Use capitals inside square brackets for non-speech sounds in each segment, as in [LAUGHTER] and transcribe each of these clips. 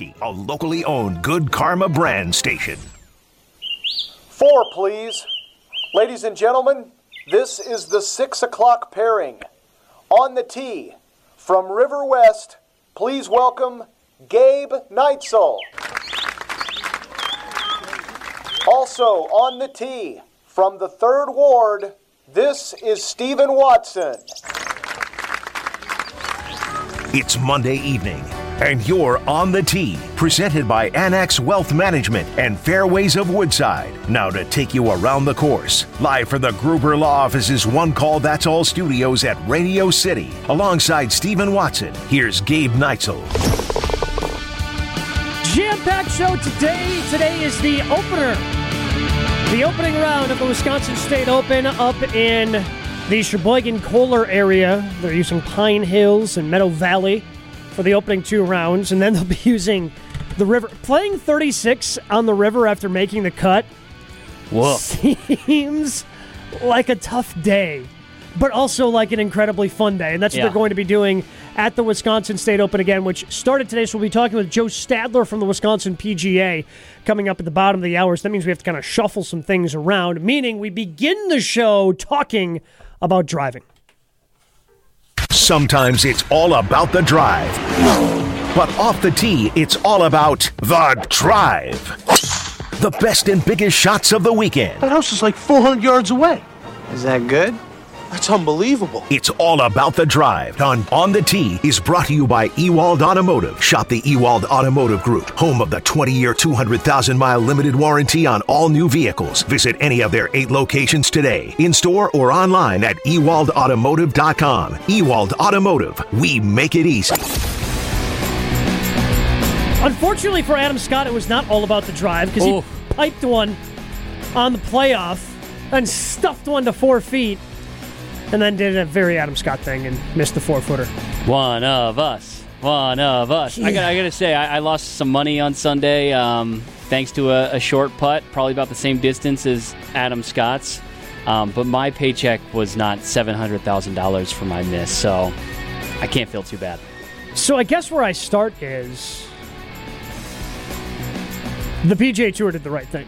A locally owned Good Karma brand station. Four, please. Ladies and gentlemen, this is the six o'clock pairing. On the tee, from River West, please welcome Gabe Neitzel. Also on the tee, from the third ward, this is Stephen Watson. It's Monday evening, and you're on the tee, presented by Annex Wealth Management and Fairways of Woodside. Now to take you around the course, live from the Gruber Law Office's One Call That's All studios at Radio City, alongside Stephen Watson. Here's Gabe Neitzel. Jam-packed show today. Today is the opener, the opening round of the Wisconsin State Open up in the Sheboygan Kohler area. They're using Pine Hills and Meadow Valley for the opening two rounds, and then they'll [LAUGHS] be using the river. Playing 36 on the river after making the cut Whoa. seems like a tough day, but also like an incredibly fun day. And that's what Yeah. they're going to be doing at the Wisconsin State Open again, which started today. So we'll be talking with Joe Stadler from the Wisconsin PGA coming up at the bottom of the hours. That means we have to kind of shuffle some things around, meaning we begin the show talking about driving. Sometimes it's all about the drive. But off the tee, it's all about the drive. The best and biggest shots of the weekend. That house is like 400 yards away. Is that good? That's unbelievable. It's all about the drive on On the Tee is brought to you by Ewald Automotive. Shop the Ewald Automotive Group, home of the 20-year, 200,000-mile limited warranty on all new vehicles. Visit any of their eight locations today, in-store or online at ewaldautomotive.com. Ewald Automotive, we make it easy. Unfortunately for Adam Scott, it was not all about the drive because he Oh. piped one on the playoff and stuffed one to four feet, and then did a very Adam Scott thing and missed the four footer. One of us. One of us. I got. I got to say, I, I lost some money on Sunday, um, thanks to a, a short putt, probably about the same distance as Adam Scott's. Um, but my paycheck was not seven hundred thousand dollars for my miss, so I can't feel too bad. So I guess where I start is the PGA Tour did the right thing.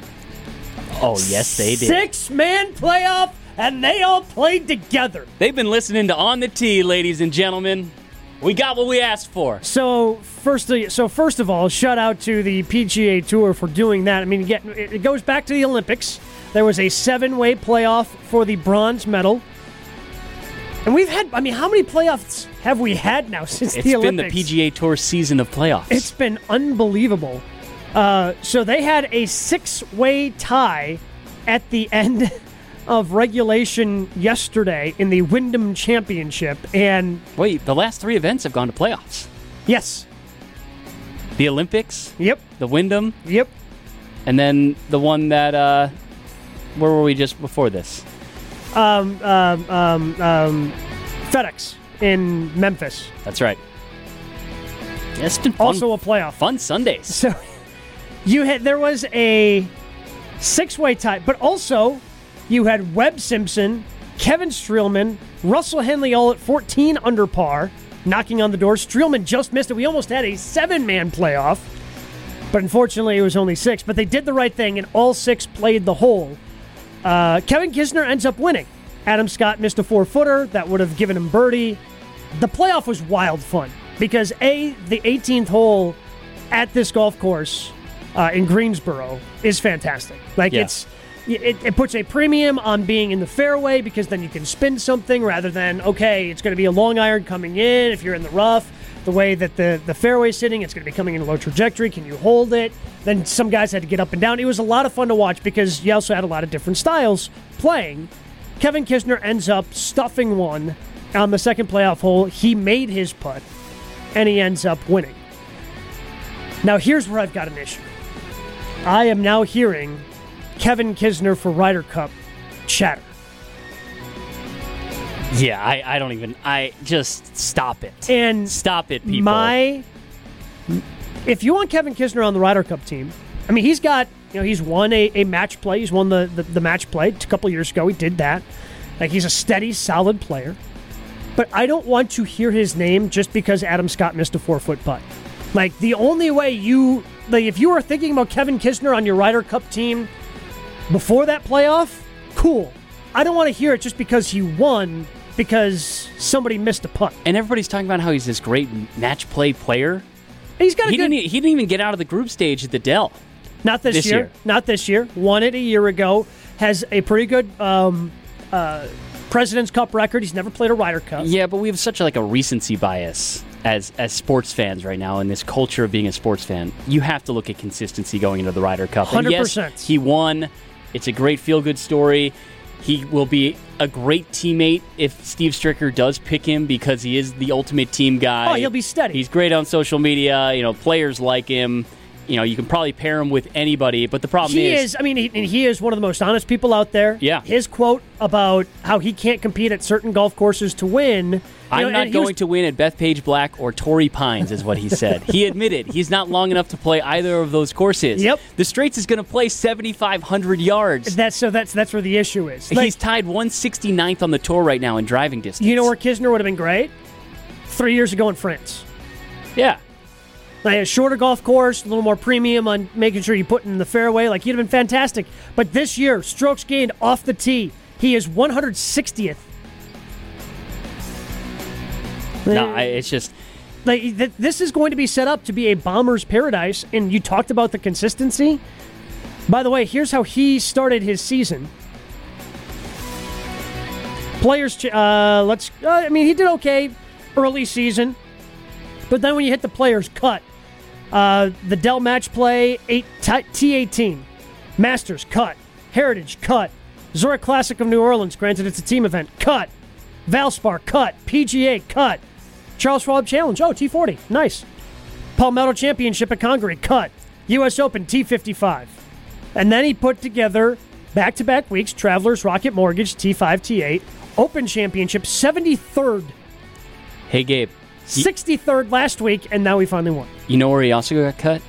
Oh yes, they did. Six man playoff, and they all played together. They've been listening to On the Tee, ladies and gentlemen. We got what we asked for. So first, so first of all, shout out to the PGA Tour for doing that. I mean, it goes back to the Olympics. There was a seven-way playoff for the bronze medal, and we've had. I mean, how many playoffs have we had now [LAUGHS] since It's the been Olympics? the PGA Tour season of playoffs. It's been unbelievable. Uh, so they had a six-way tie at the end [LAUGHS] of regulation yesterday in the Wyndham Championship, and Wait, the last three events have gone to playoffs. yes, The Olympics, yep, the Wyndham, yep. and then the one that uh, where were we just before this? um, um, um, um, FedEx in Memphis. That's right. It's been fun, Also a playoff. fun Sundays. So [LAUGHS] you had there was a six-way tie, but also you had Webb Simpson, Kevin Streelman, Russell Henley all at 14 under par, knocking on the door. Streelman just missed it. We almost had a seven-man playoff, but unfortunately it was only six. But they did the right thing, and all six played the hole. Uh, Kevin Kisner ends up winning. Adam Scott missed a four-footer that would have given him birdie. The playoff was wild fun because a the 18th hole at this golf course uh, in Greensboro is fantastic. Like Yeah. it's it, it puts a premium on being in the fairway because then you can spin something rather than okay, it's going to be a long iron coming in if you're in the rough. The way that the the fairway's sitting, it's going to be coming in a low trajectory. Can you hold it? Then some guys had to get up and down. It was a lot of fun to watch because you also had a lot of different styles playing. Kevin Kisner ends up stuffing one on the second playoff hole. He made his putt, and he ends up winning. Now, here's where I've got an issue. I am now hearing Kevin Kisner for Ryder Cup chatter. Yeah, I, I don't even. I just stop it. And Stop it, people. my, if you want Kevin Kisner on the Ryder Cup team, I mean, he's got, you know, he's won a, a match play. He's won the, the, the match play a couple years ago. He did that. Like, he's a steady, solid player. But I don't want to hear his name just because Adam Scott missed a four foot putt. Like the only way you like if you are thinking about Kevin Kisner on your Ryder Cup team before that playoff, cool. I don't want to hear it just because he won because somebody missed a putt. And everybody's talking about how he's this great match play player. He's got a He good didn't. He didn't even get out of the group stage at the Dell. not this, this year, year. not this year. Won it a year ago. Has a pretty good um, uh, President's Cup record. He's never played a Ryder Cup. Yeah, but we have such like a recency bias as as sports fans right now in this culture of being a sports fan. You have to look at consistency going into the Ryder Cup. Yes, 100%. he won. It's a great feel good story. He will be a great teammate if Steve Stricker does pick him because he is the ultimate team guy. Oh, he'll be steady. He's great on social media. You know, players like him. You know, you can probably pair him with anybody, but the problem He is, is. I mean, he, and he is one of the most honest people out there. Yeah. His quote about how he can't compete at certain golf courses to win. I'm know, not going was- to win at Bethpage Black or Torrey Pines, is what he said. he admitted he's not long enough to play either of those courses. Yep. The Straits is going to play 7,500 yards. That's so. That's that's where the issue is. Like, he's tied 169th on the tour right now in driving distance. you know where Kisner would have been great three years ago in France. Yeah. Like a shorter golf course, a little more premium on making sure you put in the fairway. Like he'd have been fantastic. But this year, strokes gained off the tee, he is 160th. No, I, it's just like th- this is going to be set up to be a bomber's paradise and you talked about the consistency by the way here's how he started his season players uh, let's uh, i mean he did okay early season but then when you hit the players cut uh, the dell match play 8 t- t18 masters cut heritage cut zurich classic of new orleans granted it's a team event cut valspar cut pga cut Charles Schwab Challenge. Oh, T40. Nice. Palmetto Championship at Congaree. Cut. U.S. Open T55. And then he put together back to back weeks Travelers, Rocket Mortgage, T5, T8. Open Championship, 73rd. hey Gabe. You, 63rd last week, and now we finally won. you know where he also got cut?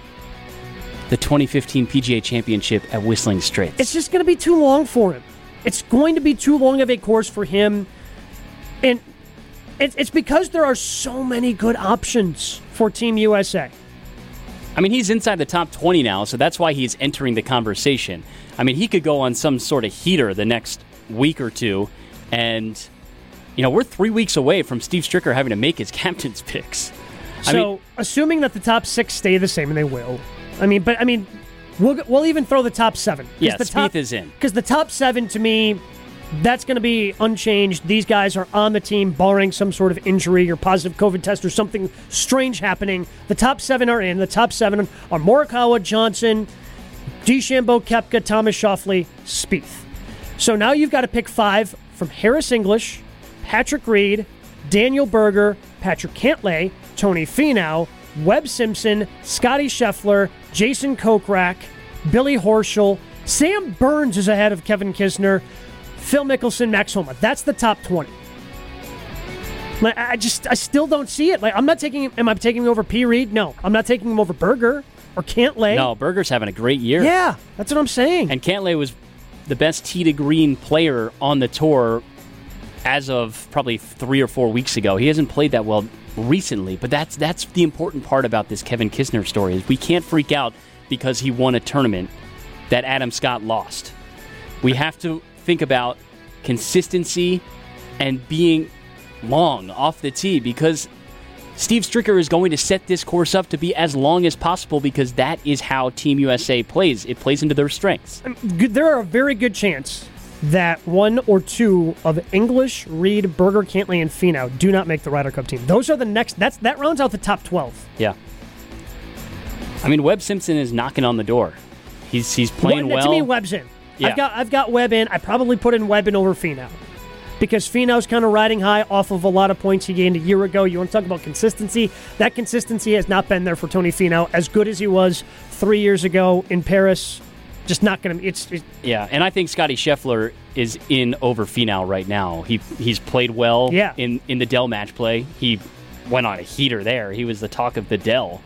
The 2015 PGA Championship at Whistling Straits. It's just going to be too long for him. It's going to be too long of a course for him. And it's, it's because there are so many good options for Team USA. I mean, he's inside the top 20 now, so that's why he's entering the conversation. I mean, he could go on some sort of heater the next week or two, and, you know, we're three weeks away from Steve Stricker having to make his [LAUGHS] captain's picks. I So, mean, assuming that the top six stay the same, and they will, I mean, but I mean, we'll we'll even throw the top seven. Yeah, the top, Spieth is in. because the top seven to me, that's going to be unchanged. These guys are on the team, barring some sort of injury or positive COVID test or something strange happening. The top seven are in. The top seven are Morikawa, Johnson, DeChambeau, Koepka, Thomas Schauffele, Spieth. So now you've got to pick five from Harris English, Patrick Reed, Daniel Berger, Patrick Cantlay, Tony Finau, Webb Simpson, Scotty Scheffler, Jason Kokrak, Billy Horschel, Sam Burns is ahead of Kevin Kisner, Phil Mickelson, Max Homa. That's the top 20. Like, I just, I still don't see it. Like, I'm not taking, am I taking him over P. Reed? No. I'm not taking him over Berger or Cantlay. no, Berger's having a great year. Yeah, that's what I'm saying. And Cantlay was the best tee to green player on the tour as of probably three or four weeks ago. He hasn't played that well recently, but that's that's the important part about this Kevin Kisner story is we can't freak out because he won a tournament that Adam Scott lost. We have to think about consistency and being long off the tee because Steve Stricker is going to set this course up to be as long as possible because that is how Team USA plays. It plays into their strengths. Um, there are a very good chance that one or two of English, Reed, Berger, Cantlay, and Finau do not make the Ryder Cup team. Those are the next. That's that rounds out the top twelve. Yeah. I mean, Webb Simpson is knocking on the door. He's he's playing well. To me, Webb's in. Yeah. I've got I've got Webb in. I probably put in Webb in over Finau because Finau's kind of riding high off of a lot of points he gained a year ago. You want to talk about consistency? That consistency has not been there for Tony Finau as good as he was three years ago in Paris. Just not going to. It's, it's yeah, and I think Scotty Scheffler is in over Finau right now. He he's played well Yeah. in in the Dell match play. He went on a heater there. He was the talk of the Dell.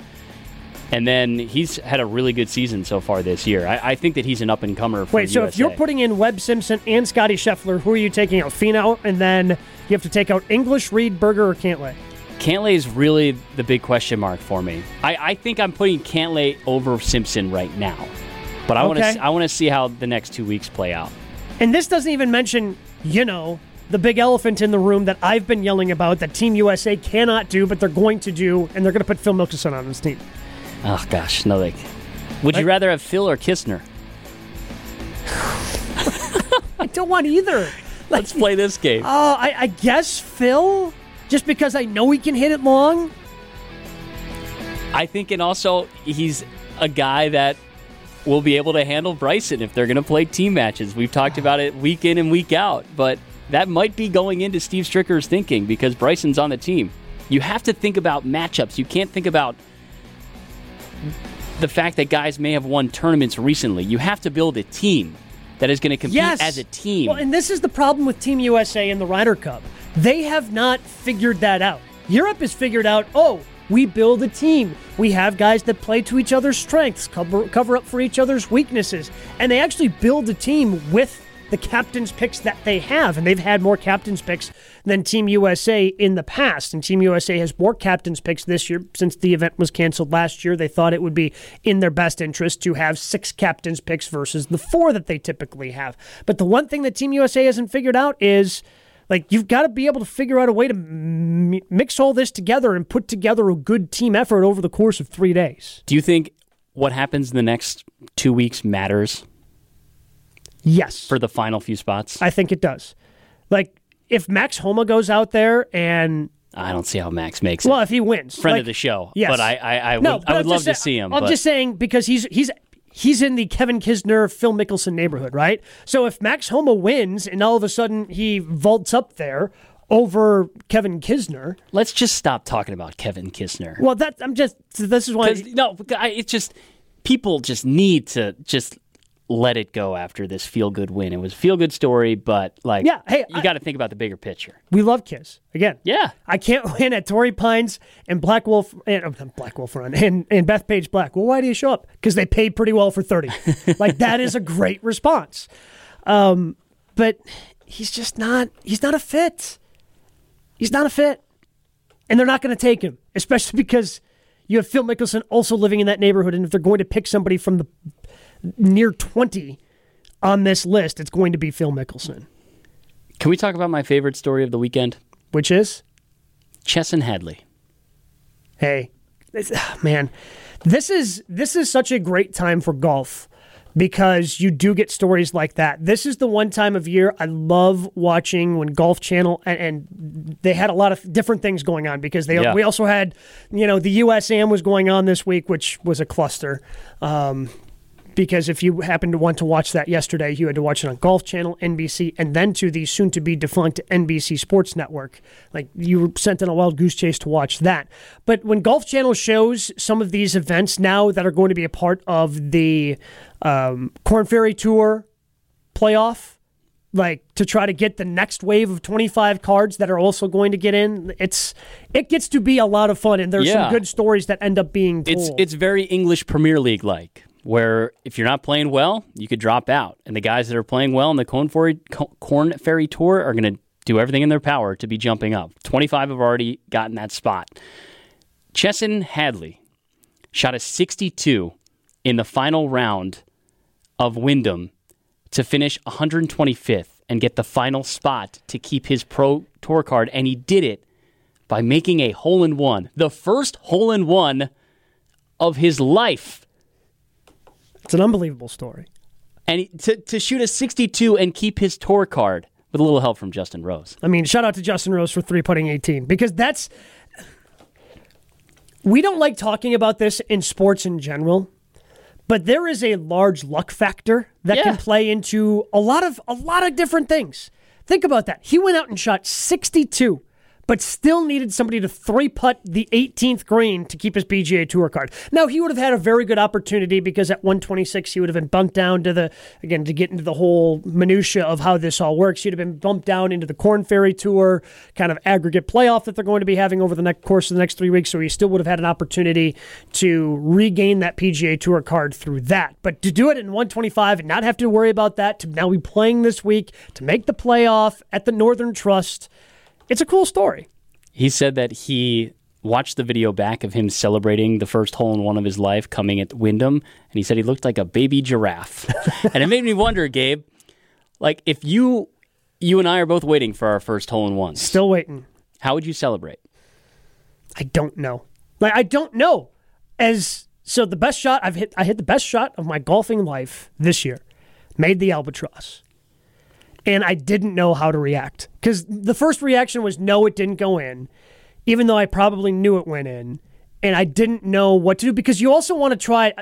And then he's had a really good season so far this year. I, I think that he's an up and comer Wait, so if you're putting in Webb Simpson and Scotty Scheffler, who are you taking out? Finau, and then you have to take out English, Reed, Berger, or Cantlay. Cantlay is really the big question mark for me. I, I think I'm putting Cantlay over Simpson right now, but I want Okay. to I want to see how the next two weeks play out. And this doesn't even mention, you know, the big elephant in the room that I've been yelling about that Team USA cannot do, but they're going to do, and they're going to put Phil Mickelson on this team. Oh gosh, no. Like, would you rather have Phil or Kisner? [LAUGHS] I don't want either. Let's play this game. Oh, I, I guess Phil, just because I know he can hit it long. I think, and also he's a guy that will be able to handle Bryson if they're going to play team matches. We've talked about it week in and week out, but that might be going into Steve Stricker's thinking because Bryson's on the team. You have to think about matchups. You can't think about the fact that guys may have won tournaments recently. You have to build a team that is going to compete Yes. as a team. Well, and this is the problem with Team USA and the Ryder Cup. They have not figured that out. Europe has figured out, oh, we build a team. We have guys that play to each other's strengths, cover, cover up for each other's weaknesses. And they actually build a team with the captain's picks that they have. And they've had more captain's picks than Team USA in the past. And Team USA has more captain's picks this year since the event was canceled last year. They thought it would be in their best interest to have six captain's picks versus the four that they typically have. But the one thing that Team USA hasn't figured out is like you've got to be able to figure out a way to m- mix all this together and put together a good team effort over the course of three days. Do you think what happens in the next two weeks matters Yes, for the final few spots? I think it does. Like if Max Homa goes out there and I don't see how Max makes it. well, if he wins, Friend like- of the show. Yes. But I, I, I would, No, I would love just to see him. I'm but just saying because he's he's he's in the Kevin Kisner, Phil Mickelson neighborhood, right? So if Max Homa wins and all of a sudden he vaults up there over Kevin Kisner, let's just stop talking about Kevin Kisner. well, that I'm just this is why no, I- it's just people just need to just let it go after this feel good win. It was a feel good story, but like, Yeah, hey, you got to think about the bigger picture. we love Kiss again. Yeah, I can't [LAUGHS] win at Torrey Pines and Black Wolf and uh, Black Wolf Run and, and Bethpage Black. Well, why do you show up? Because they paid pretty well for thirty. [LAUGHS] like that is a great response. Um, but he's just not. He's not a fit. He's not a fit, and they're not going to take him, especially [LAUGHS] because you have Phil Mickelson also living in that neighborhood. And if they're going to pick somebody from the near twenty on this list, it's going to be Phil Mickelson, can we talk about my favorite story of the weekend? which is Chesson Hadley. hey this- man this is this is such a great time for golf because you do get stories like that this is the one time of year i love watching when golf channel and, and they had a lot of different things going on because they Yeah. we also had you know the usam was going on this week which was a cluster um, because if you happened to want to watch that yesterday, you had to watch it on Golf Channel, NBC, and then to the soon to be defunct NBC Sports Network. Like you were sent on a wild goose chase to watch that. But when Golf Channel shows some of these events now that are going to be a part of the um, Corn Ferry Tour playoff, like to try to get the next wave of 25 cards that are also going to get in, it's it gets to be a lot of fun, and there's Yeah. some good stories that end up being told. It's it's very English Premier League like, where if you're not playing well, you could drop out, and the guys that are playing well in the Corn Ferry, Corn Ferry Tour are going to do everything in their power to be jumping up. 25 have already gotten that spot. Chesson Hadley shot a 62 in the final round of Wyndham to finish 125th and get the final spot to keep his pro tour card, and he did it by making a hole in one, the first hole in one of his life. It's an unbelievable story. And he- to, to shoot a 62 and keep his tour card with a little help from Justin Rose. I mean, shout out to Justin Rose for three putting 18 because that's. We don't like talking about this in sports in general, but there is a large luck factor that can play into a lot of a lot of different things. Think about that. He went out and shot 62, but still needed somebody to three putt the 18th green to keep his PGA Tour card. Now he would have had a very good opportunity because at 126 he would have been bumped down to the again to get into the whole minutia of how this all works. He'd have been bumped down into the Corn Ferry Tour kind of aggregate playoff that they're going to be having over the next course of the next three weeks. So he still would have had an opportunity to regain that PGA Tour card through that. But to do it in 125 and not have to worry about that, to now be playing this week to make the playoff at the Northern Trust. It's a cool story. He said that he watched the video back of him celebrating the first hole in one of his life coming at Wyndham, and he said he looked like a baby giraffe. [LAUGHS] and it made me wonder, Gabe, like if you you and I are both waiting for our first hole in one. Still waiting. how would you celebrate? I don't know. Like I don't know. As so the best shot I've hit I hit the best shot of my golfing life this year. Made the albatross. And I didn't know how to react. Cuz the first reaction was no it didn't go in, even though I probably knew it went in, and I didn't know what to do because you also want to try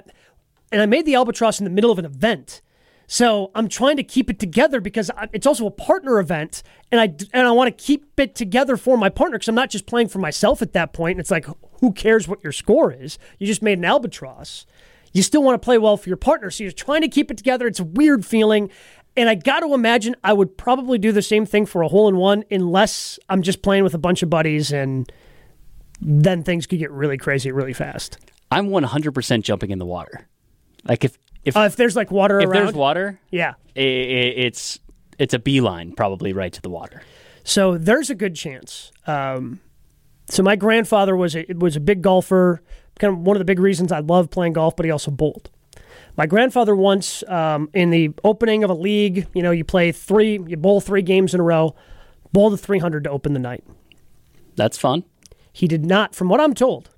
and I made the albatross in the middle of an event. So I'm trying to keep it together because it's also a partner event, and I and I want to keep it together for my partner because I'm not just playing for myself at that point. And it's like who cares what your score is? You just made an albatross. You still want to play well for your partner, so you're trying to keep it together. It's a weird feeling, and I got to imagine I would probably do the same thing for a hole in one, unless I'm just playing with a bunch of buddies, and then things could get really crazy really fast. I'm 100% jumping in the water. Like if if, Uh, if there's like water if around, there's water, yeah. i i it's it's a beeline probably right to the water. So there's a good chance. Um, so my grandfather was a, was a big golfer, kind of one of the big reasons I love playing golf, but he also bowled. My grandfather once, um, in the opening of a league, you know, you play three, you bowl three games in a row, bowl a 300 to open the night. That's fun. He did not, from what I'm told,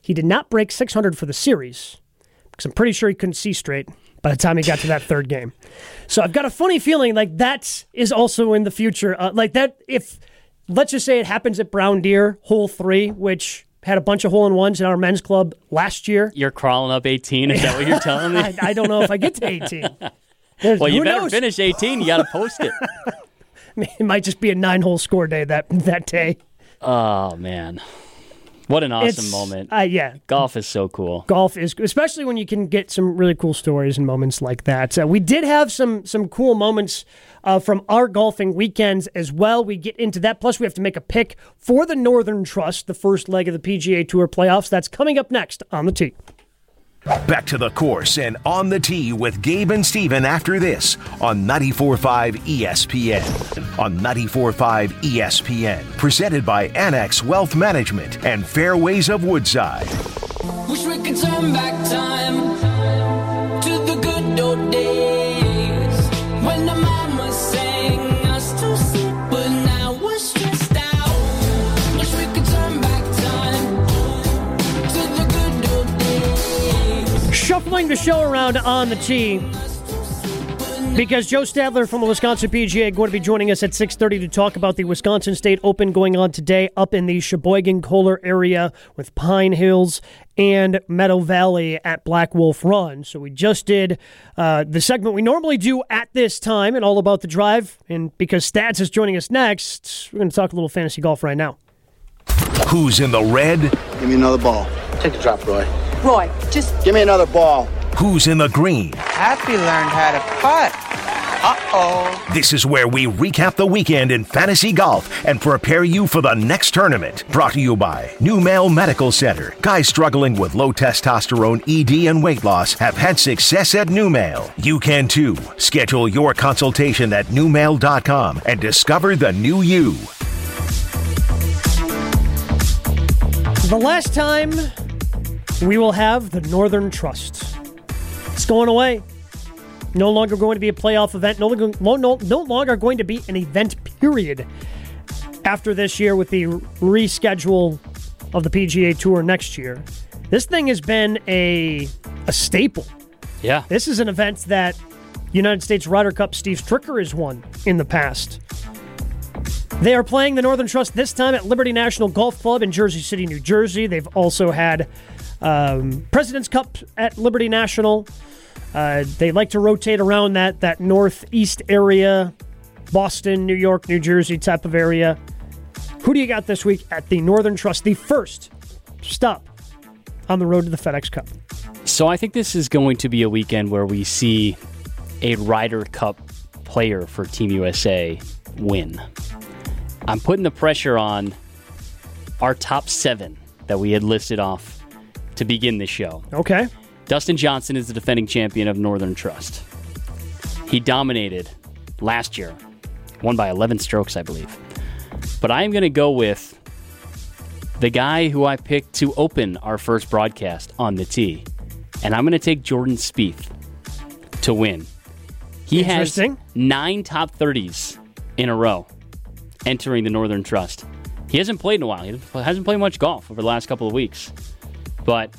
he did not break 600 for the series because I'm pretty sure he couldn't see straight by the time he got to that third game. So I've got a funny feeling like that is also in the future. Uh, like that, if let's just say it happens at Brown Deer, hole three, which had a bunch of hole in ones in our men's club last year. You're crawling up 18. Is that what you're telling me? [LAUGHS] I, I don't know if I get to 18. There's- well, you better knows? finish 18. You got to post it. [LAUGHS] It might just be a nine hole score day that that day. Oh man, what an awesome It's- moment! Uh, yeah, Golf is so cool. golf is especially when you can get some really cool stories and moments like that. Uh, we did have some some cool moments uh, from our golfing weekends as well. We get into that. Plus, we have to make a pick for the Northern Trust, the first leg of the PGA Tour playoffs. That's coming up next on the tee. Back to the course and on the tee with Gabe and Steven after this on 94.5 ESPN. On 94.5 ESPN. Presented by Annex Wealth Management and Fairways of Woodside. Wish we could turn back time to the good old days days. The show around on the tee because Joe Stadler from the Wisconsin PGA going to be joining us at 6:30 to talk about the Wisconsin State Open going on today up in the Sheboygan Kohler area with Pine Hills and Meadow Valley at Black Wolf Run. So we just did uh, the segment we normally do at this time and all about the drive. And because Stads is joining us next, we're going to talk a little fantasy golf right now. Who's in the red? Give me another ball. Take a drop, Roy. Roy, just Give me another ball. Who's in the green? Happy learned how to putt. Uh-oh. This is where we recap the weekend in fantasy golf and prepare you for the next tournament. Brought to you by New Male Medical Center. Guys struggling with low testosterone, ED, and weight loss have had success at New Male. You can too. Schedule your consultation at newmail.com and discover the new you. The last time we will have the Northern Trust. It's going away. No longer going to be a playoff event. No, longer- no, no, no longer going to be an event, period. After this year, with the reschedule of the PGA Tour next year, this thing has been a a staple. Yeah, This is an event that United States Ryder Cup Steve Stricker has won in the past. They are playing the Northern Trust this time at Liberty National Golf Club in Jersey City, New Jersey. They've also had um, President's Cup at Liberty National. Uh, they like to rotate around that that northeast area, Boston, New York, New Jersey type of area. Who do you got this week at the Northern Trust, the first stop on the road to the FedEx Cup? So I think this is going to be a weekend where we see a Ryder Cup player for Team USA win. I'm putting the pressure on our top seven that we had listed off to begin the show. Okay. Dustin Johnson is the defending champion of Northern Trust. He dominated last year, won by 11 strokes, I believe. But I am going to go with the guy who I picked to open our first broadcast on the tee. And I'm going to take Jordan Spieth to win. He has nine top 30s in a row entering the Northern Trust. He hasn't played in a while. He hasn't played much golf over the last couple of weeks. But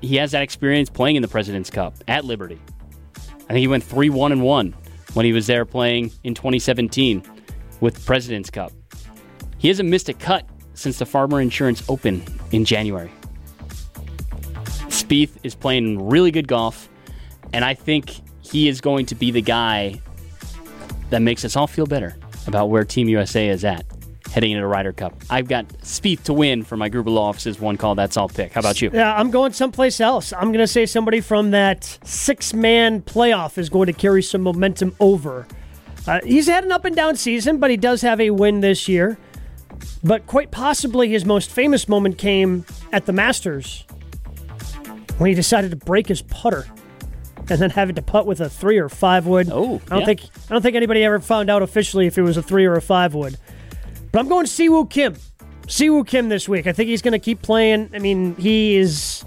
he has that experience playing in the President's Cup at Liberty. I think he went 3 1 and 1 when he was there playing in 2017 with the President's Cup. He hasn't missed a cut since the Farmer Insurance Open in January. Spieth is playing really good golf, and I think he is going to be the guy that makes us all feel better about where Team USA is at heading into the Ryder Cup. I've got Spieth to win for my group of law offices. One call, that's all pick. How about you? Yeah, I'm going someplace else. I'm going to say somebody from that six man playoff is going to carry some momentum over. Uh, he's had an up and down season, but he does have a win this year. But quite possibly his most famous moment came at the Masters when he decided to break his putter and then having to putt with a three or five wood. Oh, I don't yeah. think I don't think anybody ever found out officially if it was a three or a five wood. But I'm going Siwoo Kim. Siwoo Kim this week. I think he's going to keep playing. I mean, he is.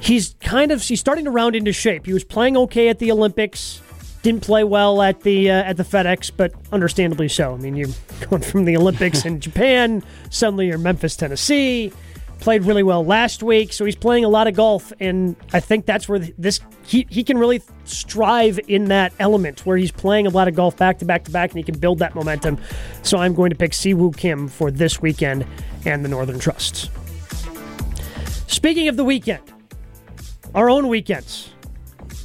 He's kind of he's starting to round into shape. He was playing okay at the Olympics, didn't play well at the uh, at the FedEx, but understandably so. I mean, you're [LAUGHS] going from the Olympics in [LAUGHS] Japan, suddenly you're Memphis, Tennessee. Played really well last week, so he's playing a lot of golf, and I think that's where this he he can really strive in that element where he's playing a lot of golf back to back to back, and he can build that momentum. So I'm going to pick Siwoo Kim for this weekend and the Northern Trusts. Speaking of the weekend, our own weekends.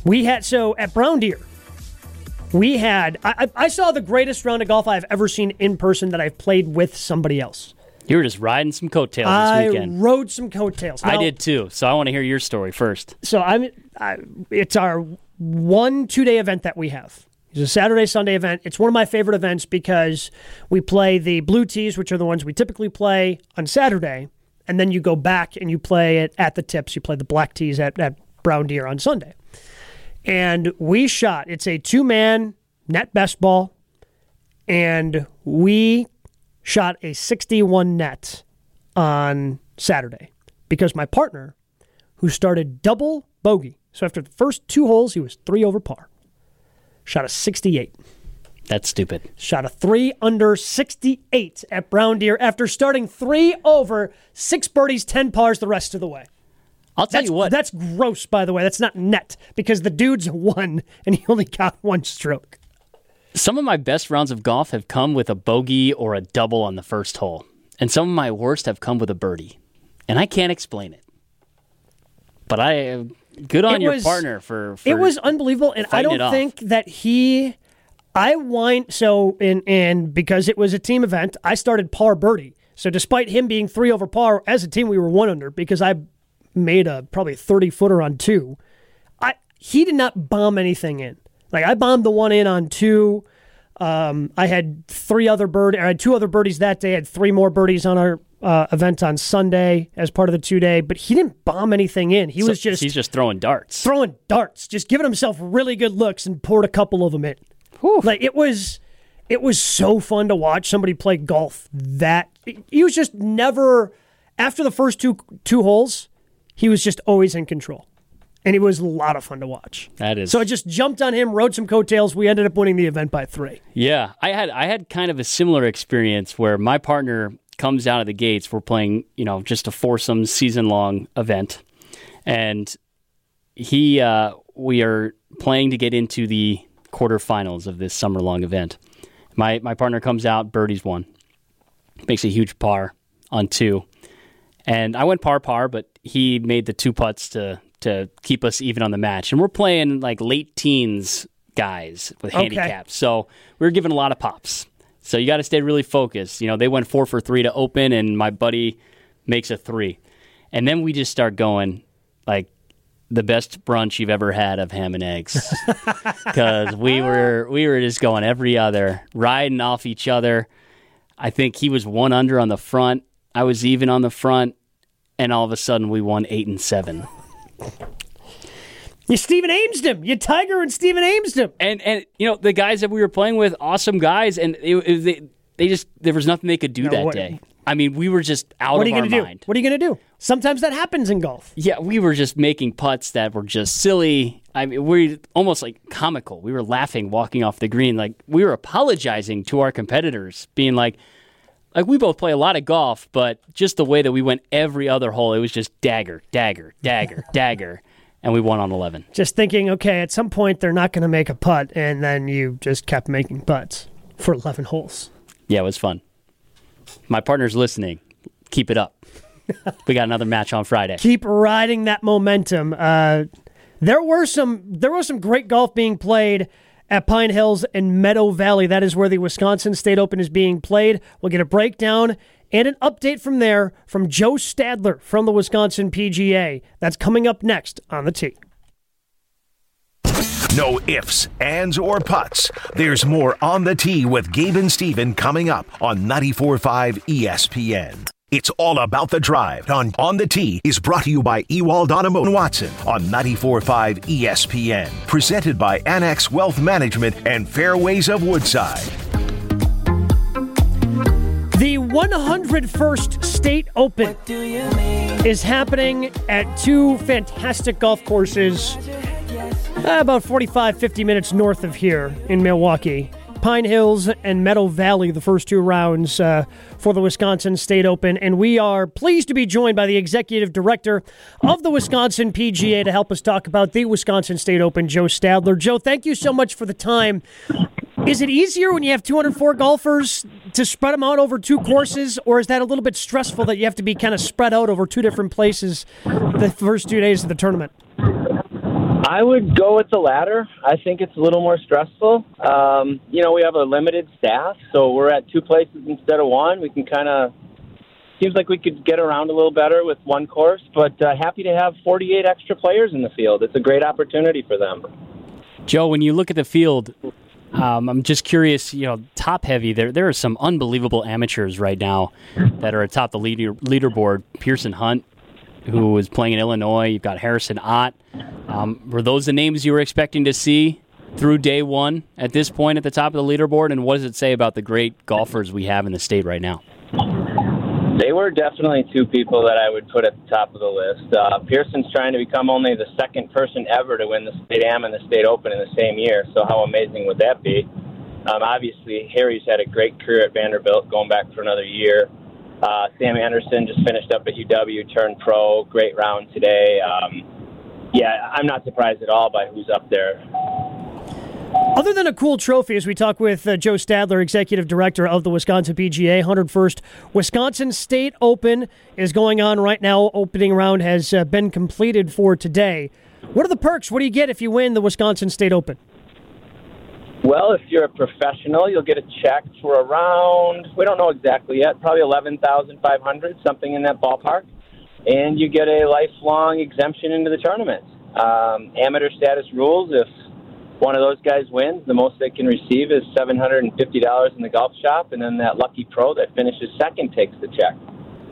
We had so at Brown Deer. We had I, I I saw the greatest round of golf I've ever seen in person that I've played with somebody else. You were just riding some coattails I this weekend. rode some coattails. I did too, so I want to hear your story first. So I'm. I, it's our one two day event that we have. It's a Saturday Sunday event. It's one of my favorite events because we play the blue tees, which are the ones we typically play on Saturday, and then you go back and you play it at the tips. You play the black tees at, at Brown Deer on Sunday. And we shot. It's a two man net best ball, and we shot a 61 net on Saturday because my partner who started double bogey. So after the first two holes, he was three over par. Shot a 68. That's stupid. Shot a three under 68 at Brown Deer after starting three over, six birdies, 10 pars the rest of the way. I'll tell That's, you what. that's gross, by the way. That's not net because the dude's [LAUGHS] won and he only got one stroke. Some of my best rounds of golf have come with a bogey or a double on the first hole, and some of my worst have come with a birdie, and I can't explain it. But I, good on It your was- partner for, for it was unbelievable, and I don't think that he. I wind so and and because it was a team event, I started par birdie. So despite him being three over par, as a team we were one under because I made a probably thirty footer on two. I he did not bomb anything in. Like I bombed the one in on two. Um, I had three other bird. I had two other birdies that day. I had three more birdies on our uh, event on Sunday as part of the two day. But he didn't bomb anything in. He So was just he's just throwing darts. throwing darts, just giving himself really good looks and poured a couple of them in. Like it was, it was so fun to watch somebody play golf. That he was just never after the first two two holes, he was just always in control, and it was a lot of fun to watch. That is So I just jumped on him, rode some coattails. We ended up winning the event by three. Yeah, I had I had kind of a similar experience where my partner comes out of the gates. We're playing, you know, just a foursome season long event, and he uh, we are playing to get into the quarterfinals of this summer long event. My my partner comes out, birdies one, makes a huge par on two, and I went par par, but he made the two putts to to keep us even on the match, and we're playing like late teens guys with Okay. handicaps, so we were giving a lot of pops. So you got to stay really focused. You know, they went four for three to open, and my buddy makes a three, and then we just start going like the best brunch you've ever had of ham and eggs. [LAUGHS] Because we were we were just going every other riding off each other. I think he was one under on the front. I was even on the front and all of a sudden we won eight and seven You Stephen Amesed him. You Tiger and Stephen Amesed him. and and you know the guys that we were playing with awesome guys and it, it- they, they just there was nothing they could do No, that what- day I mean, we were just out What are of you our going to do? mind. What are you going to do? Sometimes that happens in golf. Yeah, we were just making putts that were just silly. I mean, we almost like comical. We were laughing walking off the green, like we were apologizing to our competitors, being like, like we both play a lot of golf, but just the way that we went every other hole, it was just dagger, dagger, dagger, [LAUGHS] dagger, and we won on eleven. Just thinking, okay, at some point they're not going to make a putt, and then you just kept making putts for 11 holes. Yeah, it was fun. My partner's listening. Keep it up. [LAUGHS] we got another match on Friday. keep riding that momentum. Uh, there were some there was some great golf being played at Pine Hills and Meadow Valley. That is where the Wisconsin State Open is being played. We'll get a breakdown and an update from there from Joe Stadler from the Wisconsin PGA. That's coming up next on the tee. No ifs, ands, or puts. There's more on the tee with Gabe and Steven coming up on 94.5 ESPN. It's all about the drive on On the Tee is brought to you by Ewald Automotive Watson on 94.5 ESPN. Presented by Annex Wealth Management and Fairways of Woodside. The 101st State Open is happening at two fantastic golf courses uh, about 45, 50 minutes north of here in Milwaukee. Pine Hills and Meadow Valley, the first two rounds uh, for the Wisconsin State Open. And we are pleased to be joined by the executive director of the Wisconsin PGA to help us talk about the Wisconsin State Open, Joe Stadler. Joe, thank you so much for the time. Is it easier when you have 204 golfers to spread them out over two courses, or is that a little bit stressful that you have to be kind of spread out over two different places the first two days of the tournament? I would go with the latter. I think it's a little more stressful. Um, you know, we have a limited staff, so we're at two places instead of one. We can kind of seems like we could get around a little better with one course, but uh, happy to have 48 extra players in the field. It's a great opportunity for them. Joe, when you look at the field, um, I'm just curious. You know, top heavy. There, there are some unbelievable amateurs right now that are atop the leader, leaderboard. Pearson Hunt, who is playing in Illinois. You've got Harrison Ott. Um, were those the names you were expecting to see through day one at this point at the top of the leaderboard? And what does it say about the great golfers we have in the state right now? They were definitely two people that I would put at the top of the list. Uh, Pearson's trying to become only the second person ever to win the State Am and the State Open in the same year, so how amazing would that be? Um, obviously, Harry's had a great career at Vanderbilt, going back for another year. Uh, Sam Anderson just finished up at UW, turned pro, great round today. Um, yeah, I'm not surprised at all by who's up there. Other than a cool trophy, as we talk with uh, Joe Stadler, executive director of the Wisconsin PGA, 101st Wisconsin State Open is going on right now. Opening round has uh, been completed for today. What are the perks? What do you get if you win the Wisconsin State Open? Well, if you're a professional, you'll get a check for around, we don't know exactly yet, probably 11500 something in that ballpark. And you get a lifelong exemption into the tournament. Um, amateur status rules, if one of those guys wins, the most they can receive is $750 in the golf shop, and then that lucky pro that finishes second takes the check.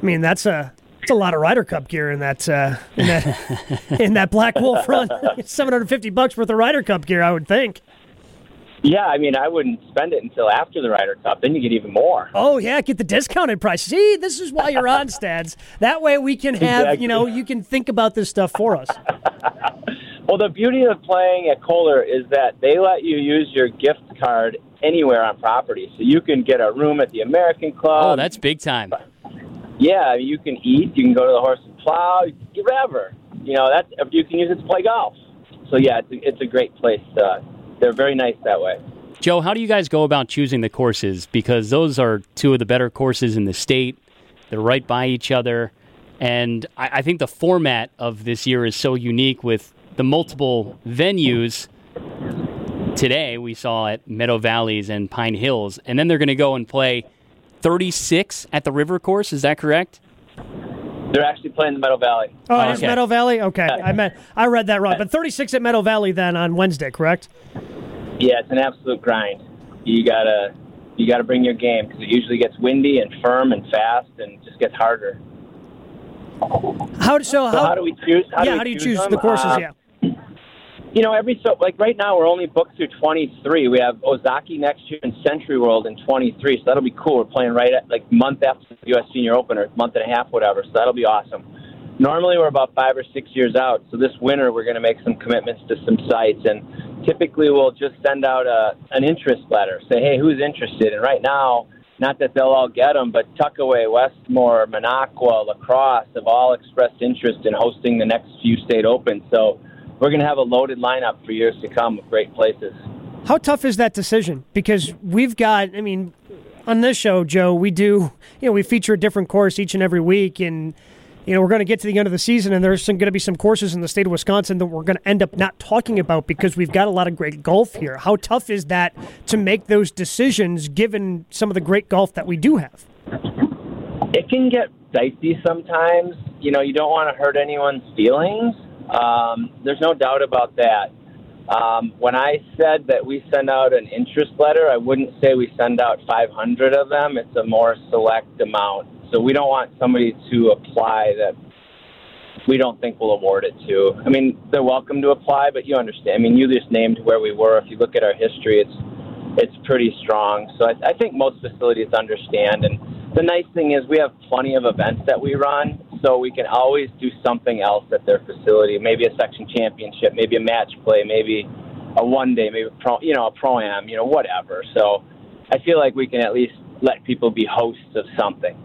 I mean, that's a that's a lot of Ryder Cup gear in that uh, in that [LAUGHS] in that Black Wolf run. [LAUGHS] 750 bucks worth of Ryder Cup gear, I would think. Yeah, I mean, I wouldn't spend it until after the Ryder Cup. Then you get even more. Oh yeah, get the discounted price. See, this is why you're on Stads. That way we can have, Exactly. you know, you can think about this stuff for us. [LAUGHS] Well, the beauty of playing at Kohler is that they let you use your gift card anywhere on property. So you can get a room at the American Club. Oh, that's big time. yeah. You can eat. You can go to the horse and plow. You can get whatever. You know, that's you can use it to play golf. So yeah, it's a, it's a great place. Uh, they're very nice that way. Joe, how do you guys go about choosing the courses? Because those are two of the better courses in the state. They're right by each other. And I, I think the format of this year is so unique with the multiple venues. Today, we saw at Meadow Valleys and Pine Hills. And then they're going to go and play 36 at the River Course. Is that correct? They're actually playing the Meadow Valley. Oh, it is Okay. Meadow Valley. Okay, I meant I read that wrong. But 36 at Meadow Valley then on Wednesday, correct? Yeah, it's an absolute grind. You gotta you gotta bring your game because it usually gets windy and firm and fast and just gets harder. How so? So how do we choose? How yeah, do we how do you choose choose the courses? Uh, yeah. You know, every so like right now we're only booked through 23. We have Ozaukee next year and SentryWorld in 23, so that'll be cool. We're playing right at like month after the U.S. Senior Open or month and a half, whatever. So that'll be awesome. Normally we're about five or six years out, so this winter we're going to make some commitments to some sites, and typically we'll just send out a an interest letter, say, hey, who's interested? And right now. Not that they'll all get them, but Tuckaway, Westmoor, Minocqua, La Crosse have all expressed interest in hosting the next few state opens. So we're going to have a loaded lineup for years to come with great places. How tough is that decision? Because we've got, I mean, on this show, Joe, we do, you know, we feature a different course each and every week, and you know, we're going to get to the end of the season, and there's some, going to be some courses in the state of Wisconsin that we're going to end up not talking about because we've got a lot of great golf here. How tough is that to make those decisions given some of the great golf that we do have? It can get dicey sometimes. You know, you don't want to hurt anyone's feelings. Um, there's no doubt about that. Um, when I said that we send out an interest letter, I wouldn't say we send out 500 of them. It's a more select amount. So we don't want somebody to apply that we don't think we'll award it to. I mean, they're welcome to apply, but you understand. I mean, you just named where we were. If you look at our history, it's it's pretty strong. So I, I think most facilities understand. And the nice thing is we have plenty of events that we run, so we can always do something else at their facility. Maybe a section championship, maybe a match play, maybe a one day, maybe a pro, you know a pro am, you know whatever. So I feel like we can at least let people be hosts of something.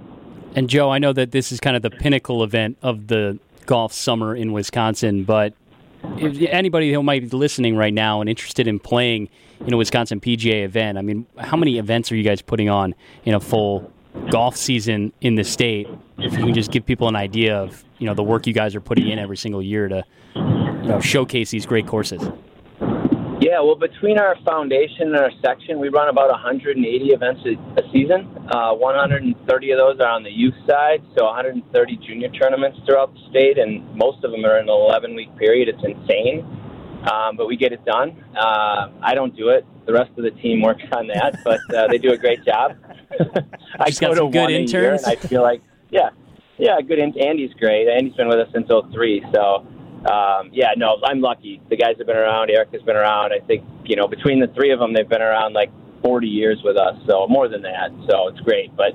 And Joe, I know that this is kind of the pinnacle event of the golf summer in Wisconsin, but anybody who might be listening right now and interested in playing in a Wisconsin PGA event, I mean, how many events are you guys putting on in a full golf season in the state? If you can just give people an idea of you know the work you guys are putting in every single year to you know, showcase these great courses. Yeah, well, between our foundation and our section, we run about 180 events a, season. Uh, 130 of those are on the youth side, so 130 junior tournaments throughout the state, and most of them are in an 11 week period. It's insane, um, but we get it done. Uh, I don't do it. The rest of the team works on that, [LAUGHS] but uh, they do a great job. [LAUGHS] I Just got some good one a year, interns? and I feel like, yeah, yeah, good. In- Andy's great. Andy's been with us since 03, so um, yeah, no, I'm lucky. The guys have been around. Eric has been around. I think you know between the three of them, they've been around like 40 years with us, so more than that. So it's great. But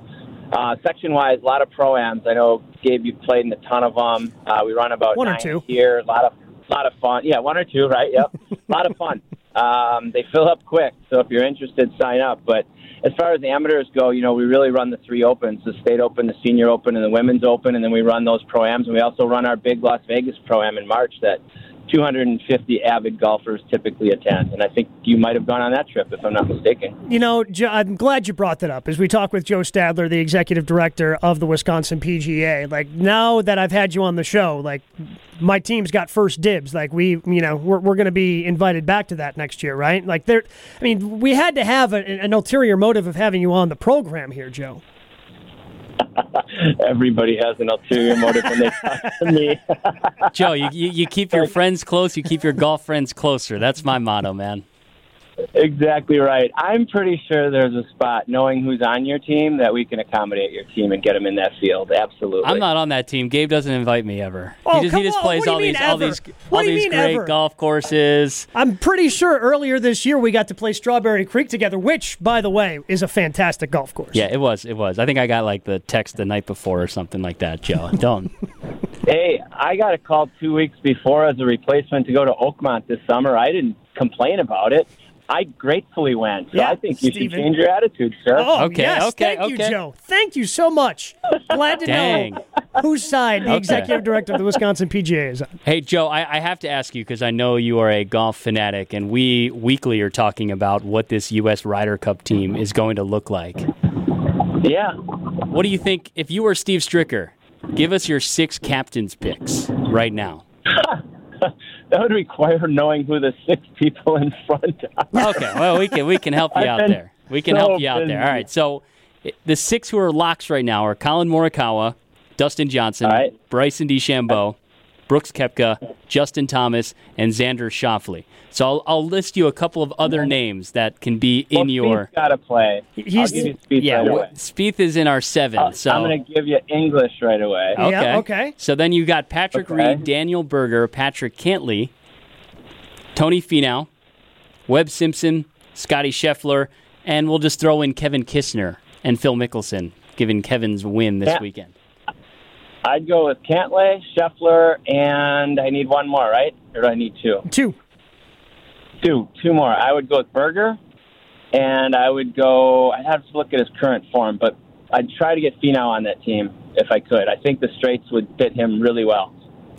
uh, section wise, a lot of proams. I know Gabe, you played in a ton of them. Uh, we run about One or two. here. A lot of lot of fun. Yeah, one or two, right? Yep, a [LAUGHS] lot of fun. Um, they fill up quick, so if you're interested, sign up. But as far as the amateurs go, you know, we really run the three opens: the state open, the senior open, and the women's open. And then we run those proams, and we also run our big Las Vegas proam in March that 250 avid golfers typically attend. And I think you might have gone on that trip, if I'm not mistaken. You know, I'm glad you brought that up. As we talk with Joe Stadler, the executive director of the Wisconsin PGA, like now that I've had you on the show, like my team's got first dibs. Like we, you know, we're, we're going to be invited back to that next year, right? Like there, I mean, we had to have a, an ulterior motive of having you on the program here, Joe. [LAUGHS] Everybody has an ulterior motive when they talk to me. [LAUGHS] Joe, you, you, you keep your friends close, you keep your golf friends closer. That's my motto, man. Exactly right. I'm pretty sure there's a spot, knowing who's on your team, that we can accommodate your team and get them in that field. Absolutely. I'm not on that team. Gabe doesn't invite me ever. Oh, he just, come he just on. plays What do you all these all these What all these great ever? golf courses. I'm pretty sure earlier this year we got to play Strawberry Creek together, which, by the way, is a fantastic golf course. Yeah, it was. It was. I think I got like the text the night before or something like that, Joe. [LAUGHS] Don't. Hey, I got a call two weeks before as a replacement to go to Oakmont this summer. I didn't complain about it. I gratefully went. So Yeah, I think you Steven. should change your attitude, sir. Oh, Okay, yes. okay, Thank you. Joe. Thank you so much. Glad to know. Dang. know whose side the Okay. executive director of the Wisconsin PGA is on. Hey, Joe, I, I have to ask you because I know you are a golf fanatic, and we weekly are talking about what this U.S. Ryder Cup team is going to look like. Yeah. What do you think if you were Steve Stricker? Give us your six captains picks right now. [LAUGHS] [LAUGHS] That would require knowing who the six people in front are. Okay, well we can we can help you out there. We can so help you out there. All right. So eh, the six who are locks right now are Collin Morikawa, Dustin Johnson, right. Bryson DeChambeau, Brooks Koepka, Justin Thomas, and Xander Schauffele. So I'll, I'll list you a couple of other names that can be in Well, your. got to play. He's- I'll give you Spieth Yeah, right wh- away. Spieth is in our seven. Uh, so I'm going to give you English right away. Yeah, okay. So then you got Patrick Okay. Reed, Daniel Berger, Patrick Cantlay, Tony Finau, Webb Simpson, Scotty Scheffler, and we'll just throw in Kevin Kisner and Phil Mickelson, given Kevin's win this Yeah. weekend. I'd go with Cantlay, Scheffler, and I need one more, right? Or do I need two? Two. Two. Two more. I would go with Berger, and I would go. I'd have to look at his current form, but I'd try to get Finau on that team if I could. I think the Straits would fit him really well.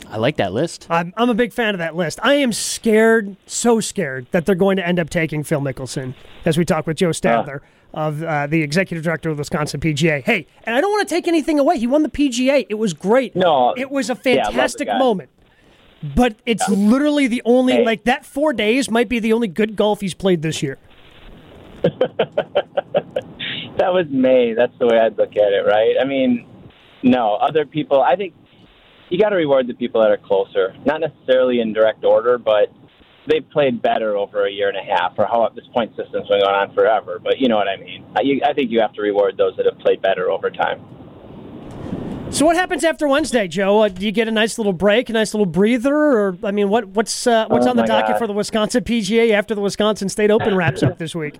I like that list. I'm, I'm a big fan of that list. I am scared, so scared, that they're going to end up taking Phil Mickelson, as we talk with Joe ah. Stadler of uh, the executive director of the Wisconsin PGA. Hey, and I don't want to take anything away. He won the PGA. It was great. No. It was a Yeah, I love the fantastic guy. moment. But it's literally the only, Hey. like, that four days might be the only good golf he's played this year. [LAUGHS] That was May. That's the way I'd look at it, right? I mean, no, other people. I think you got to reward the people that are closer, not necessarily in direct order, but they've played better over a year and a half, or how this point system's been going on forever. But you know what I mean. I, you, I think you have to reward those that have played better over time. So what happens after Wednesday, Joe? Uh, do you get a nice little break, a nice little breather, or I mean, what what's uh, what's Oh, on the docket God. for the Wisconsin PGA after the Wisconsin State Open [LAUGHS] wraps up this week?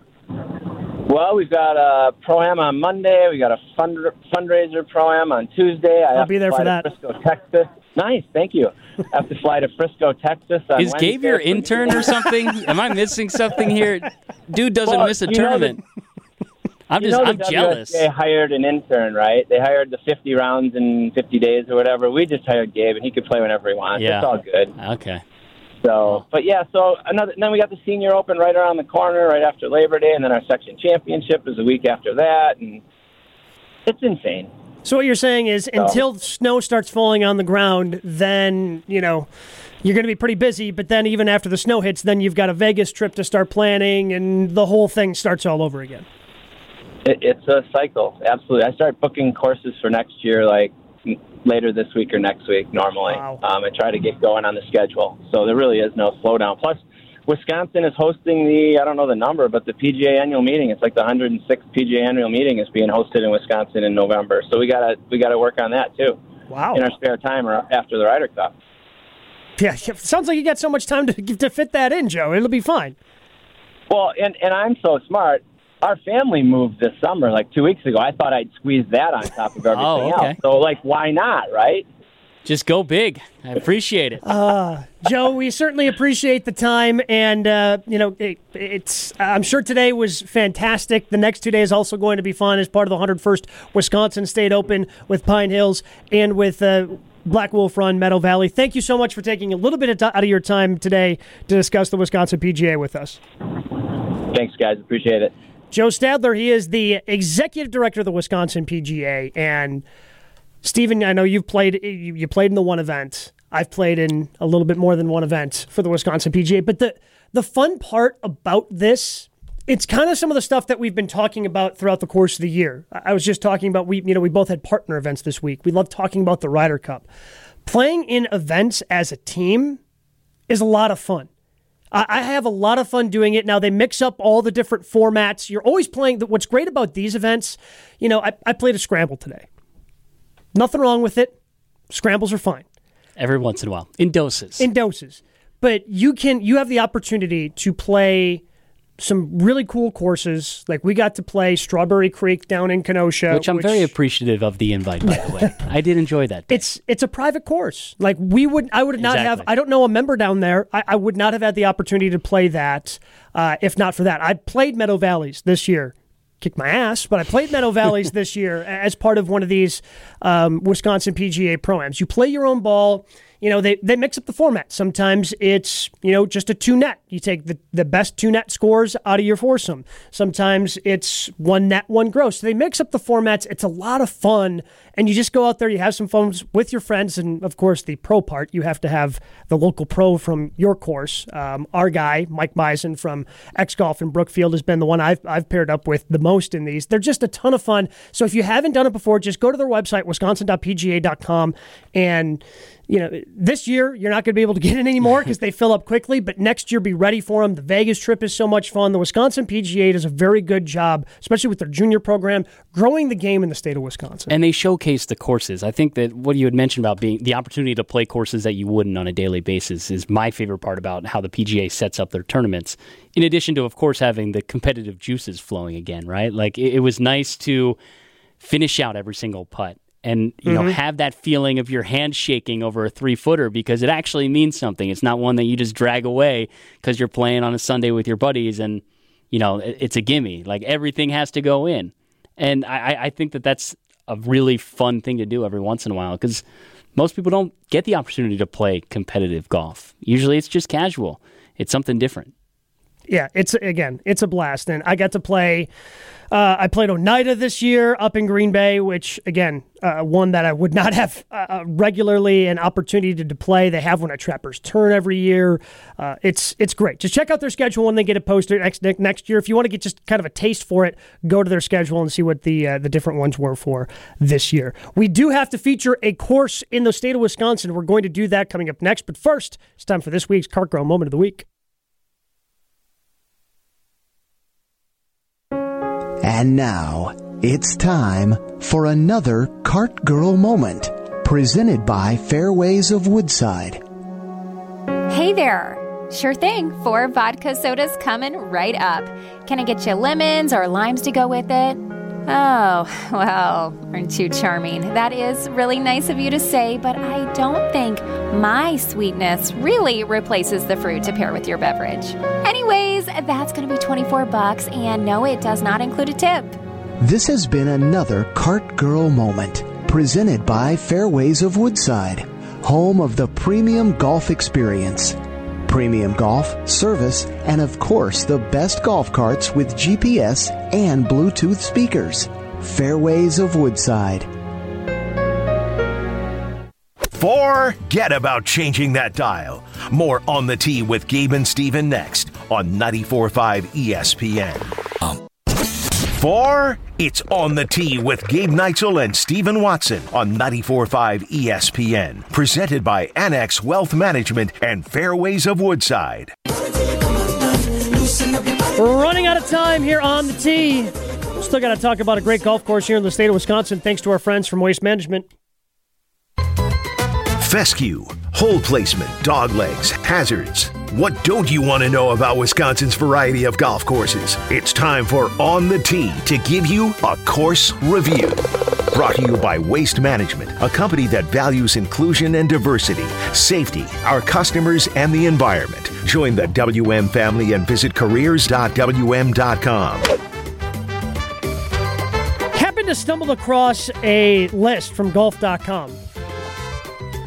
Well, we've got a pro am on Monday. We got a fund, fundraiser pro am on Tuesday. I I'll have be to there fly for to that. Frisco, Texas. Nice, thank you. I have to fly to Frisco, Texas. On Is Gabe your intern or something? [LAUGHS] Am I missing something here? Dude doesn't Well, miss a you know tournament. I'm You just know I'm the jealous. WSA hired an intern, right? They hired the 50 rounds in 50 days or whatever. We just hired Gabe, and he could play whenever he wants. Yeah. It's all good. Okay. So, but yeah, so another. Then we got the Senior Open right around the corner, right after Labor Day, and then our section championship is a week after that, and it's insane. So what you're saying is, until snow starts falling on the ground, then you know you're going to be pretty busy. But then, even after the snow hits, then you've got a Vegas trip to start planning, and the whole thing starts all over again. It, it's a cycle, absolutely. I start booking courses for next year, like later this week or next week, normally. Wow. Um, I try to get going on the schedule, so there really is no slowdown. Plus, Wisconsin is hosting the I don't know the number, but the PGA annual meeting. It's like the 106th PGA annual meeting is being hosted in Wisconsin in November. So we gotta we gotta work on that too Wow. in our spare time or after the Ryder Cup. Yeah, sounds like you got so much time to [LAUGHS] to fit that in, Joe. It'll be fine. Well, and and I'm so smart. Our family moved this summer, like two weeks ago. I thought I'd squeeze that on top of [LAUGHS] everything Oh, okay. else. So, like, why not, right? Just go big. I appreciate it. Joe, we certainly appreciate the time, and uh, you know, it, it's. I'm sure today was fantastic. The next two days also going to be fun as part of the 101st Wisconsin State Open with Pine Hills and with uh, Black Wolf Run Meadow Valley. Thank you so much for taking a little bit of ti- out of your time today to discuss the Wisconsin PGA with us. Thanks, guys. Appreciate it. Joe Stadler, he is the executive director of the Wisconsin PGA, and Stephen, I know you've played you played in the one event. I've played in a little bit more than one event for the Wisconsin PGA, but the the fun part about this it's kind of some of the stuff that we've been talking about throughout the course of the year. I was just talking about we you know we both had partner events this week. We love talking about the Ryder Cup. Playing in events as a team is a lot of fun. I have a lot of fun doing it. Now they mix up all the different formats. You're always playing. What's great about these events, you know, I, I played a scramble today. Nothing wrong with it. Scrambles are fine Every once in a while, in doses. in doses, but you can you have the opportunity to play some really cool courses. Like we got to play Strawberry Creek down in Kenosha, which I'm very appreciative of the invite, by the way. [LAUGHS] I did enjoy that. day. it's it's a private course. Like we would, I would not have. I don't know a member down there. I, I would not have had the opportunity to play that uh, if not for that. I played Meadow Valleys this year. Kicked my ass, but I played Meadow Valleys [LAUGHS] this year as part of one of these um, Wisconsin PGA proams. You play your own ball. You know they, they mix up the format. Sometimes it's you know just a two net. You take the, the best two net scores out of your foursome. Sometimes it's one net, one gross. So they mix up the formats. It's a lot of fun, and you just go out there. You have some fun with your friends, and of course the pro part. You have to have the local pro from your course. Um, our guy Mike Bison from X Golf in Brookfield has been the one I've I've paired up with the most in these. They're just a ton of fun. So if you haven't done it before, just go to their website wisconsin.pga.com and you know, this year you're not going to be able to get in anymore because they fill up quickly. But next year, be ready for them. The Vegas trip is so much fun. The Wisconsin PGA does a very good job, especially with their junior program, growing the game in the state of Wisconsin. And they showcase the courses. I think that what you had mentioned about being the opportunity to play courses that you wouldn't on a daily basis is my favorite part about how the PGA sets up their tournaments. In addition to, of course, having the competitive juices flowing again, right? Like it, it was nice to finish out every single putt and you know mm-hmm. have that feeling of your hand shaking over a three footer because it actually means something. It's not one that you just drag away because you're playing on a Sunday with your buddies and you know it- it's a gimme. Like everything has to go in, and I, I- I think that that's a really fun thing to do every once in a while because most people don't get the opportunity to play competitive golf. Usually, it's just casual. It's something different. Yeah, it's again, it's a blast. And I got to play. Uh, I played Oneida this year up in Green Bay, which again, uh, one that I would [LAUGHS] not have uh, regularly an opportunity to, to play. They have one at Trappers Turn every year. Uh, it's it's great. Just check out their schedule when they get it posted next next- year. If you want to get just kind of a taste for it, go to their schedule and see what the uh, the different ones were for this year. We do have to feature a course in the state of Wisconsin. We're going to do that coming up next. But first, it's time for this week's Cart Girl Moment of the Week. And now it's time for another Cart Girl moment presented by Fairways of Woodside. Hey there. Sure thing. Four vodka sodas coming right up. Can I get you lemons or limes to go with it? Oh, [LAUGHS] well, aren't you charming? That is really nice of you to say, but I don't think my sweetness really replaces the fruit to pair with your beverage. Anyways, that's going to be 24 bucks and no, it does not include a tip. This has been another Cart Girl moment presented by Fairways of Woodside, home of the premium golf experience. Premium golf, service, and of course the best golf carts with GPS and Bluetooth speakers. Fairways of Woodside. Forget about changing that dial. More on the tee with Gabe and Steven next on 94.5 ESPN. Four, it's on the tee with Gabe Neitzel and Stephen Watson on 94.5 ESPN. Presented by Annex Wealth Management and Fairways of Woodside. We're running out of time here on the tee. Still got to talk about a great golf course here in the state of Wisconsin, thanks to our friends from Waste Management. Fescue, hole placement, dog legs, hazards. What don't you want to know about Wisconsin's variety of golf courses? It's time for On the Tee to give you a course review. Brought to you by Waste Management, a company that values inclusion and diversity, safety, our customers, and the environment. Join the WM family and visit careers.wm.com. Happened to stumble across a list from golf.com.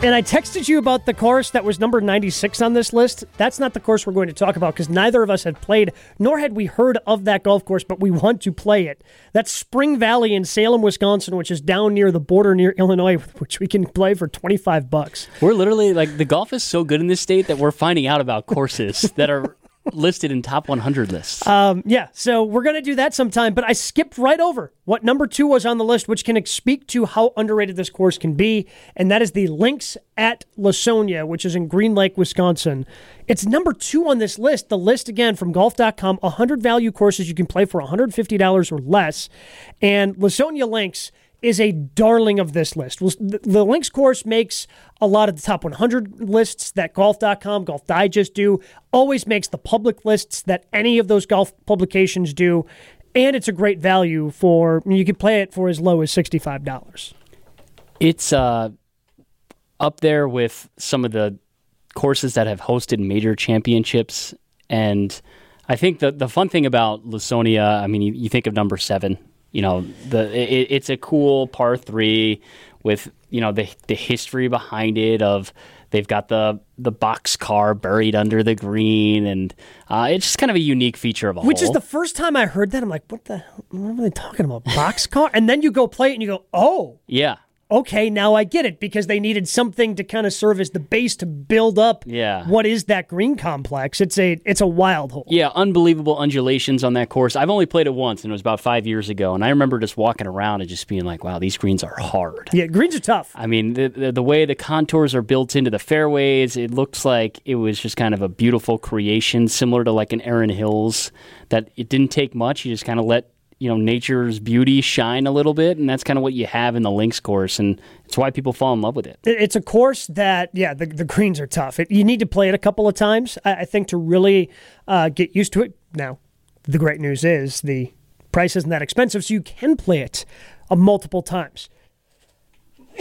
And I texted you about the course that was number 96 on this list. That's not the course we're going to talk about because neither of us had played, nor had we heard of that golf course, but we want to play it. That's Spring Valley in Salem, Wisconsin, which is down near the border near Illinois, [LAUGHS] which we can play for 25 bucks. We're literally like the golf is so good in this state that we're finding out about courses that are listed in top 100 lists. Um, yeah, so we're going to do that sometime, but I skipped right over what number two was on the list, which can speak to how underrated this course can be, and that is the Links at Lawsonia, which is in Green Lake, Wisconsin. It's number two on this list. The list, again, from golf.com 100 value courses you can play for $150 or less, and Lawsonia Links is a darling of this list. The Links course makes a lot of the top 100 lists that golf.com, Golf Digest do, always makes the public lists that any of those golf publications do, and it's a great value for, you can play it for as low as $65. It's uh, up there with some of the courses that have hosted major championships. And I think the, the fun thing about Lawsonia, I mean, you, you think of number seven, you know, the it, it's a cool par three with, you know, the, the history behind it of they've got the, the box car buried under the green. And uh, it's just kind of a unique feature of a Which is the first time I heard that, I'm like, what the, hell, what are they talking about? box car And then you go play it and you go, oh, Yeah. Okay, now I get it because they needed something to kind of serve as the base to build up Yeah. what is that green complex. It's a it's a wild hole. Yeah, unbelievable undulations on that course. I've only played it once, and it was about five years ago. And I remember just walking around and just being like, "Wow, these greens are hard." Yeah, greens are tough. I mean, the, the the way the contours are built into the fairways, it looks like it was just kind of a beautiful creation, similar to like an Erin Hills. That it didn't take much. You just kind of let you know nature's beauty shine a little bit, and that's kind of what you have in the links course, and it's why people fall in love with it. It- It's a course that, yeah, the, the greens are tough. It, you need to play it a couple of times, I, I think, to really uh, get used to it. Now, the great news is the price isn't that expensive, so you can play it uh, multiple times. [COUGHS]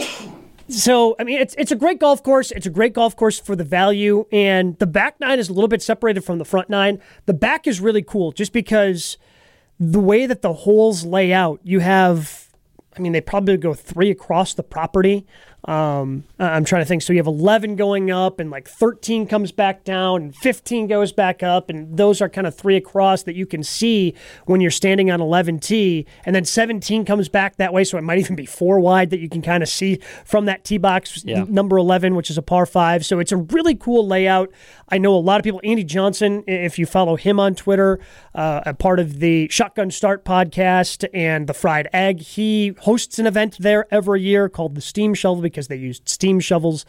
So, I mean, it's it's a great golf course. It's a great golf course for the value, and the back nine is a little bit separated from the front nine. The back is really cool, just because the way that the holes lay out, you have, I mean, they probably go three across the property. Um, I'm trying to think. So you have 11 going up, and like 13 comes back down, and 15 goes back up, and those are kind of three across that you can see when you're standing on 11T, and then 17 comes back that way. So it might [LAUGHS] even be four wide that you can kind of see from that tee box Yeah. number 11, which is a par five. So it's a really cool layout. I know a lot of people. Andy Johnson, if you follow him on Twitter, uh, a part of the Shotgun Start podcast and the Fried Egg, he hosts an event there every year called the Steam Shovel because they used steam shovels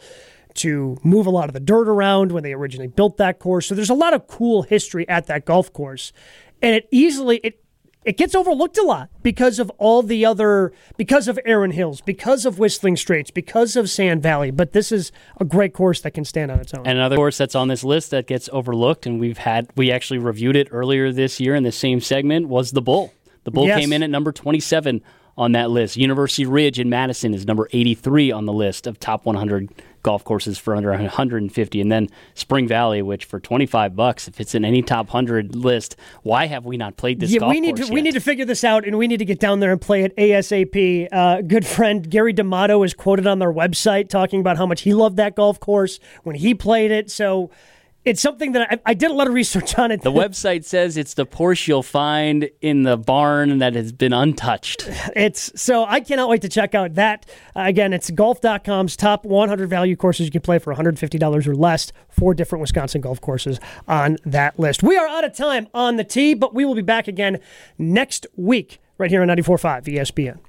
to move a lot of the dirt around when they originally built that course. So there's a lot of cool history at that golf course, and it easily it it gets overlooked a lot because of all the other because of Erin Hills, because of Whistling Straits, because of Sand Valley. But this is a great course that can stand on its own. And another course that's on this list that gets overlooked, and we've had we actually reviewed it earlier this year in the same segment was the Bull. The Bull Yes. came in at number 27 on that list. University Ridge in Madison is number 83 on the list of top 100 golf courses for under 150, and then Spring Valley, which for 25 bucks, if it's in any top 100 list, why have we not played this yeah, golf we need course to we need to figure this out, and we need to get down there and play it ASAP. Uh, good friend Gary D'Amato is quoted on their website talking about how much he loved that golf course when he played it. So it's something that I, I did a lot of research on it. The website says it's the Porsche you'll find in the barn that has been untouched. It's so I cannot wait to check out that. Uh, again, it's golf.com's top 100 value courses you can play for $150 or less. Four different Wisconsin golf courses on that list. We are out of time on the tee, but we will be back again next week right here on 94.5 ESPN.